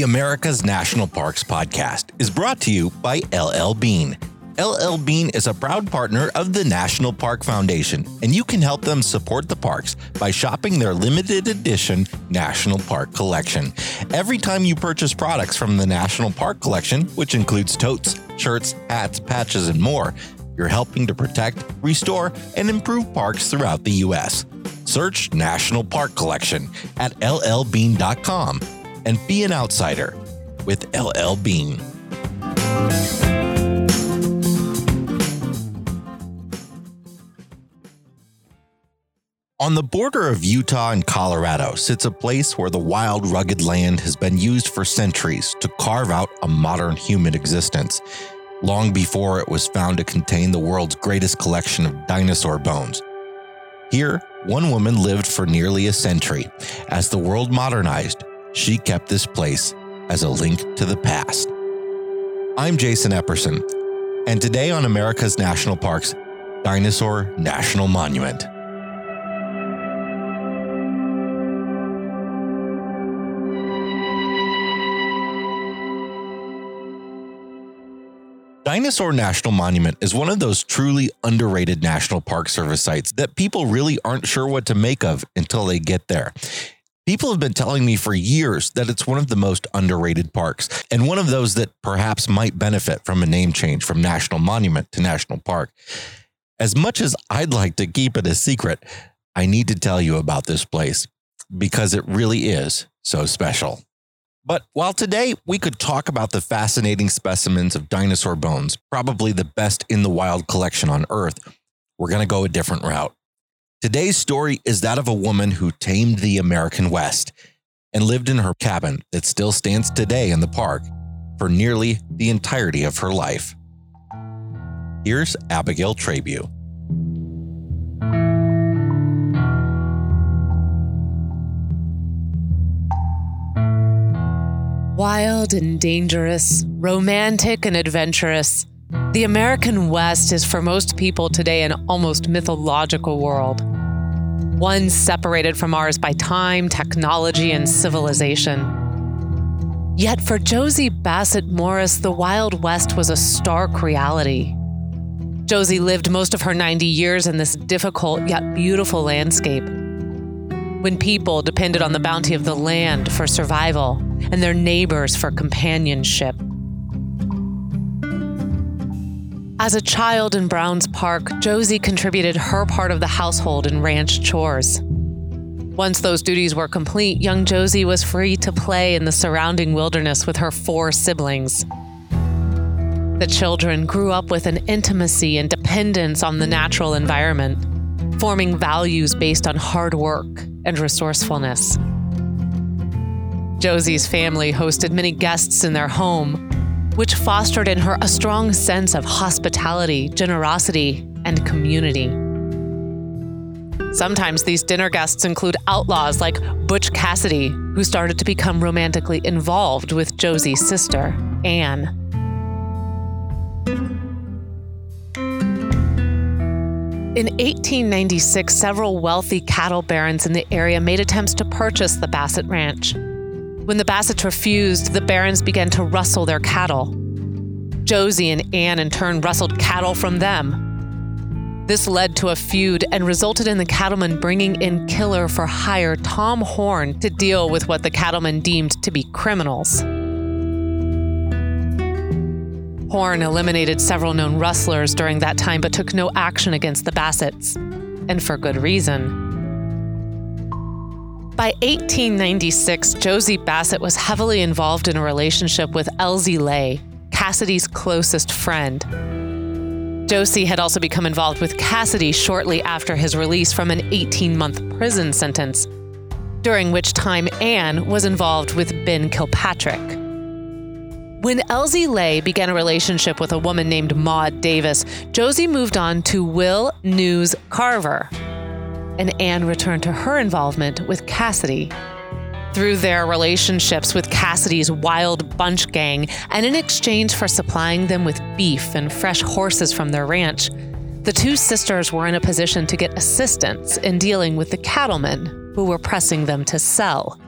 The America's National Parks podcast is brought to you by LL Bean. LL Bean is a proud partner of the National Park Foundation, and you can help them support the parks by shopping their limited edition National Park Collection. Every time you purchase products from the National Park Collection, which includes totes, shirts, hats, patches, and more, you're helping to protect, restore, and improve parks throughout the U.S. Search National Park Collection at llbean.com and be an outsider with LL Bean. On the border of Utah and Colorado sits a place where the wild, rugged land has been used for centuries to carve out a modern human existence, long before it was found to contain the world's greatest collection of dinosaur bones. Here, one woman lived for nearly a century. As the world modernized, she kept this place as a link to the past. I'm Jason Epperson, and today on America's National Parks, Dinosaur National Monument. Dinosaur National Monument is one of those truly underrated National Park Service sites that people really aren't sure what to make of until they get there. People have been telling me for years that it's one of the most underrated parks and one of those that perhaps might benefit from a name change from National Monument to National Park. As much as I'd like to keep it a secret, I need to tell you about this place because it really is so special. But while today we could talk about the fascinating specimens of dinosaur bones, probably the best in the wild collection on Earth, we're going to go a different route. Today's story is that of a woman who tamed the American West and lived in her cabin that still stands today in the park for nearly the entirety of her life. Here's Abigail Trabue. Wild and dangerous, romantic and adventurous, the American West is for most people today an almost mythological world. One separated from ours by time, technology, and civilization. Yet for Josie Bassett Morris, the Wild West was a stark reality. Josie lived most of her 90 years in this difficult yet beautiful landscape. When people depended on the bounty of the land for survival, and their neighbors for companionship. As a child in Browns Park, Josie contributed her part of the household and ranch chores. Once those duties were complete, young Josie was free to play in the surrounding wilderness with her four siblings. The children grew up with an intimacy and dependence on the natural environment, forming values based on hard work and resourcefulness. Josie's family hosted many guests in their home, which fostered in her a strong sense of hospitality, generosity, and community. Sometimes these dinner guests include outlaws like Butch Cassidy, who started to become romantically involved with Josie's sister, Anne. In 1896, several wealthy cattle barons in the area made attempts to purchase the Bassett Ranch. When the Bassetts refused, the barons began to rustle their cattle. Josie and Anne, in turn, rustled cattle from them. This led to a feud and resulted in the cattlemen bringing in killer for hire Tom Horn to deal with what the cattlemen deemed to be criminals. Horn eliminated several known rustlers during that time but took no action against the Bassetts, and for good reason. By 1896, Josie Bassett was heavily involved in a relationship with Elzie Lay, Cassidy's closest friend. Josie had also become involved with Cassidy shortly after his release from an 18 month prison sentence, during which time Anne was involved with Ben Kilpatrick. When Elzie Lay began a relationship with a woman named Maud Davis, Josie moved on to Will News Carver, and Anne returned to her involvement with Cassidy. Through their relationships with Cassidy's wild bunch gang, and in exchange for supplying them with beef and fresh horses from their ranch, the two sisters were in a position to get assistance in dealing with the cattlemen who were pressing them to sell.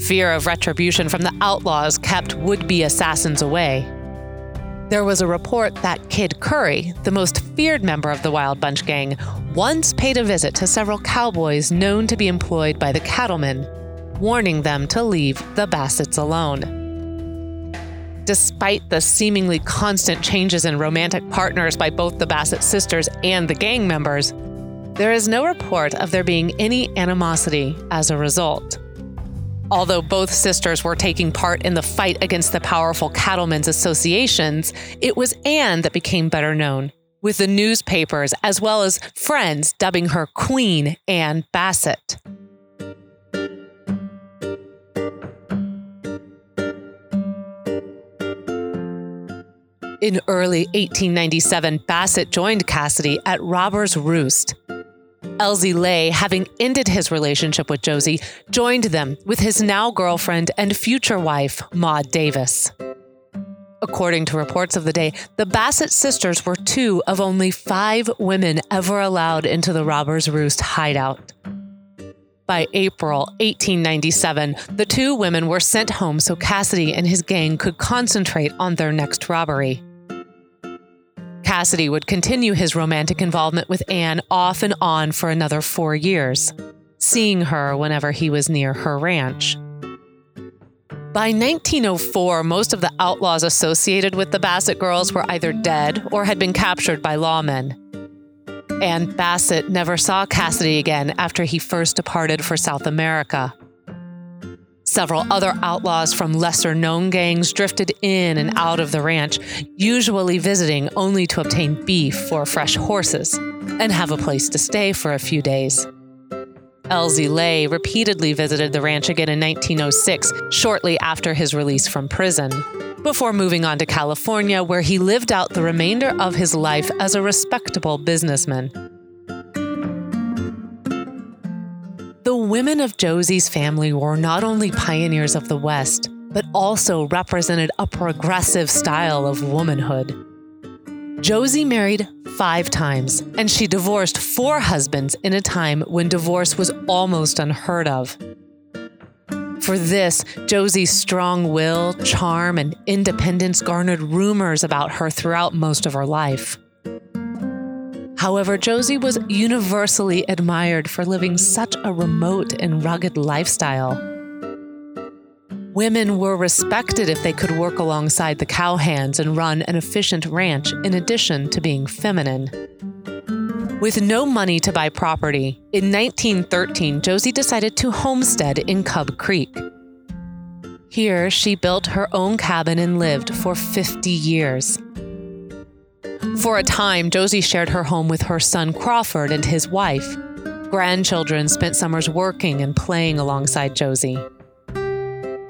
Fear of retribution from the outlaws kept would be assassins away. There was a report that Kid Curry, the most feared member of the Wild Bunch gang, once paid a visit to several cowboys known to be employed by the cattlemen, warning them to leave the Bassetts alone. Despite the seemingly constant changes in romantic partners by both the Bassett sisters and the gang members, there is no report of there being any animosity as a result. Although both sisters were taking part in the fight against the powerful cattlemen's associations, it was Anne that became better known, with the newspapers as well as friends dubbing her Queen Anne Bassett. In early 1897, Bassett joined Cassidy at Robber's Roost. Elzie Lay, having ended his relationship with Josie, joined them with his now girlfriend and future wife, Maud Davis. According to reports of the day, the Bassett sisters were two of only five women ever allowed into the Robber's Roost hideout. By April 1897, the two women were sent home so Cassidy and his gang could concentrate on their next robbery. Cassidy would continue his romantic involvement with Anne off and on for another four years, seeing her whenever he was near her ranch. By 1904, most of the outlaws associated with the Bassett girls were either dead or had been captured by lawmen. Anne Bassett never saw Cassidy again after he first departed for South America. Several other outlaws from lesser known gangs drifted in and out of the ranch, usually visiting only to obtain beef or fresh horses and have a place to stay for a few days. Elzie Lay repeatedly visited the ranch again in 1906, shortly after his release from prison, before moving on to California, where he lived out the remainder of his life as a respectable businessman. Women of Josie's family were not only pioneers of the West, but also represented a progressive style of womanhood. Josie married five times, and she divorced four husbands in a time when divorce was almost unheard of. For this, Josie's strong will, charm, and independence garnered rumors about her throughout most of her life. However, Josie was universally admired for living such a remote and rugged lifestyle. Women were respected if they could work alongside the cowhands and run an efficient ranch, in addition to being feminine. With no money to buy property, in 1913, Josie decided to homestead in Cub Creek. Here, she built her own cabin and lived for 50 years. For a time, Josie shared her home with her son Crawford and his wife. Grandchildren spent summers working and playing alongside Josie.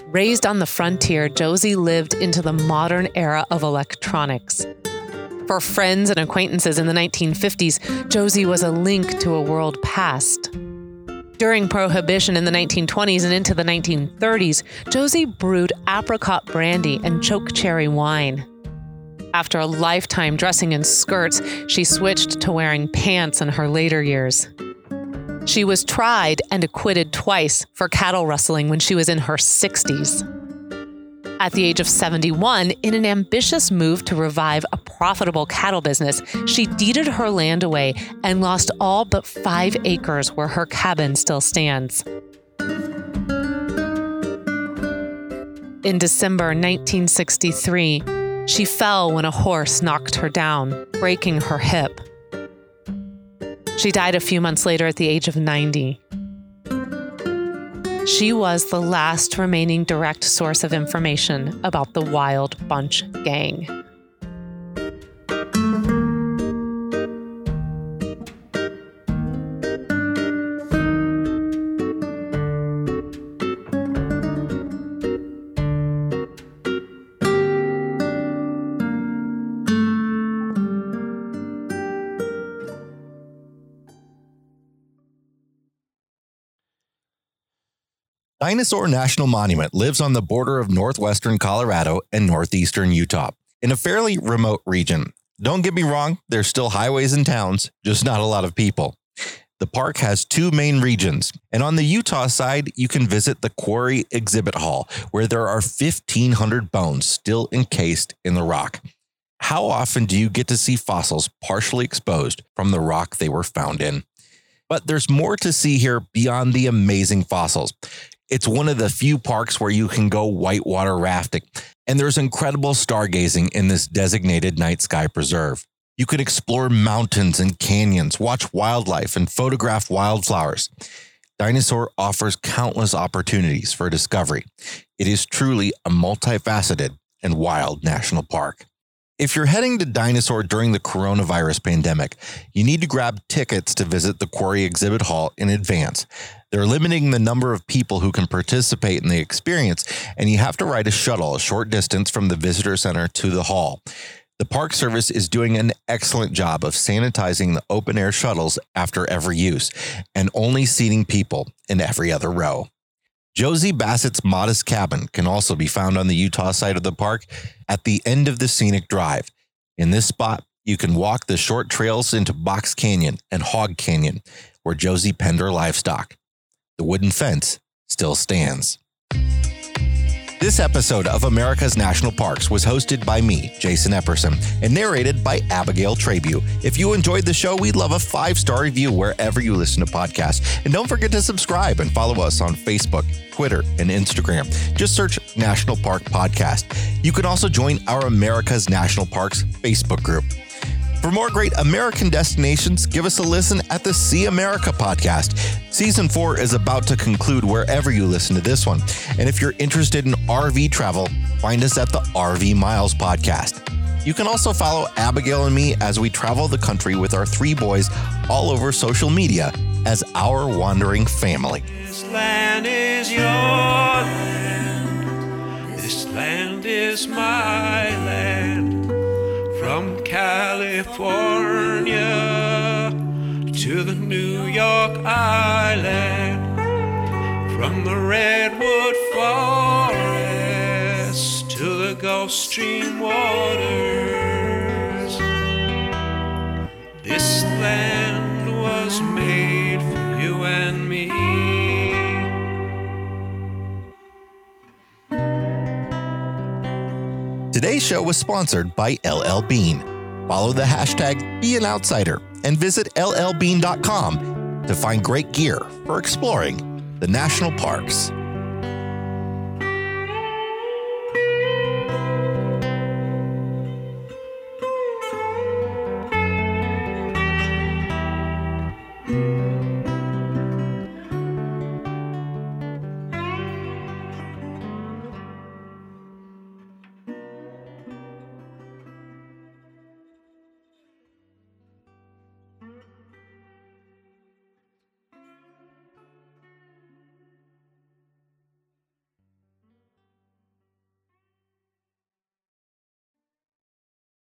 Raised on the frontier, Josie lived into the modern era of electronics. For friends and acquaintances in the 1950s, Josie was a link to a world past. During Prohibition in the 1920s and into the 1930s, Josie brewed apricot brandy and choke cherry wine. After a lifetime dressing in skirts, she switched to wearing pants in her later years. She was tried and acquitted twice for cattle rustling when she was in her 60s. At the age of 71, in an ambitious move to revive a profitable cattle business, she deeded her land away and lost all but five acres where her cabin still stands. In December 1963, she fell when a horse knocked her down, breaking her hip. She died a few months later at the age of 90. She was the last remaining direct source of information about the Wild Bunch Gang. Dinosaur National Monument lives on the border of northwestern Colorado and northeastern Utah in a fairly remote region. Don't get me wrong, there's still highways and towns, just not a lot of people. The park has two main regions, and on the Utah side, you can visit the Quarry Exhibit Hall, where there are 1,500 bones still encased in the rock. How often do you get to see fossils partially exposed from the rock they were found in? But there's more to see here beyond the amazing fossils. It's one of the few parks where you can go whitewater rafting, and there's incredible stargazing in this designated night sky preserve. You can explore mountains and canyons, watch wildlife, and photograph wildflowers. Dinosaur offers countless opportunities for discovery. It is truly a multifaceted and wild national park. If you're heading to Dinosaur during the coronavirus pandemic, you need to grab tickets to visit the Quarry Exhibit Hall in advance. They're limiting the number of people who can participate in the experience, and you have to ride a shuttle a short distance from the visitor center to the hall. The Park Service is doing an excellent job of sanitizing the open air shuttles after every use and only seating people in every other row. Josie Bassett's modest cabin can also be found on the Utah side of the park at the end of the scenic drive. In this spot, you can walk the short trails into Box Canyon and Hog Canyon, where Josie penned her livestock. The wooden fence still stands. This episode of America's National Parks was hosted by me, Jason Epperson, and narrated by Abigail Trabue. If you enjoyed the show, we'd love a five star review wherever you listen to podcasts. And don't forget to subscribe and follow us on Facebook, Twitter, and Instagram. Just search National Park Podcast. You can also join our America's National Parks Facebook group. For more great American destinations, give us a listen at the See America podcast. Season four is about to conclude wherever you listen to this one. And if you're interested in RV travel, find us at the RV Miles podcast. You can also follow Abigail and me as we travel the country with our three boys all over social media as our wandering family. This land is your land. This land is my land. From California to the New York Island. From the Redwood Forest to the Gulf Stream waters. This land was made for you and me. Today's show was sponsored by LL Bean. Follow the hashtag Be an Outsider and visit llbean.com to find great gear for exploring the national parks.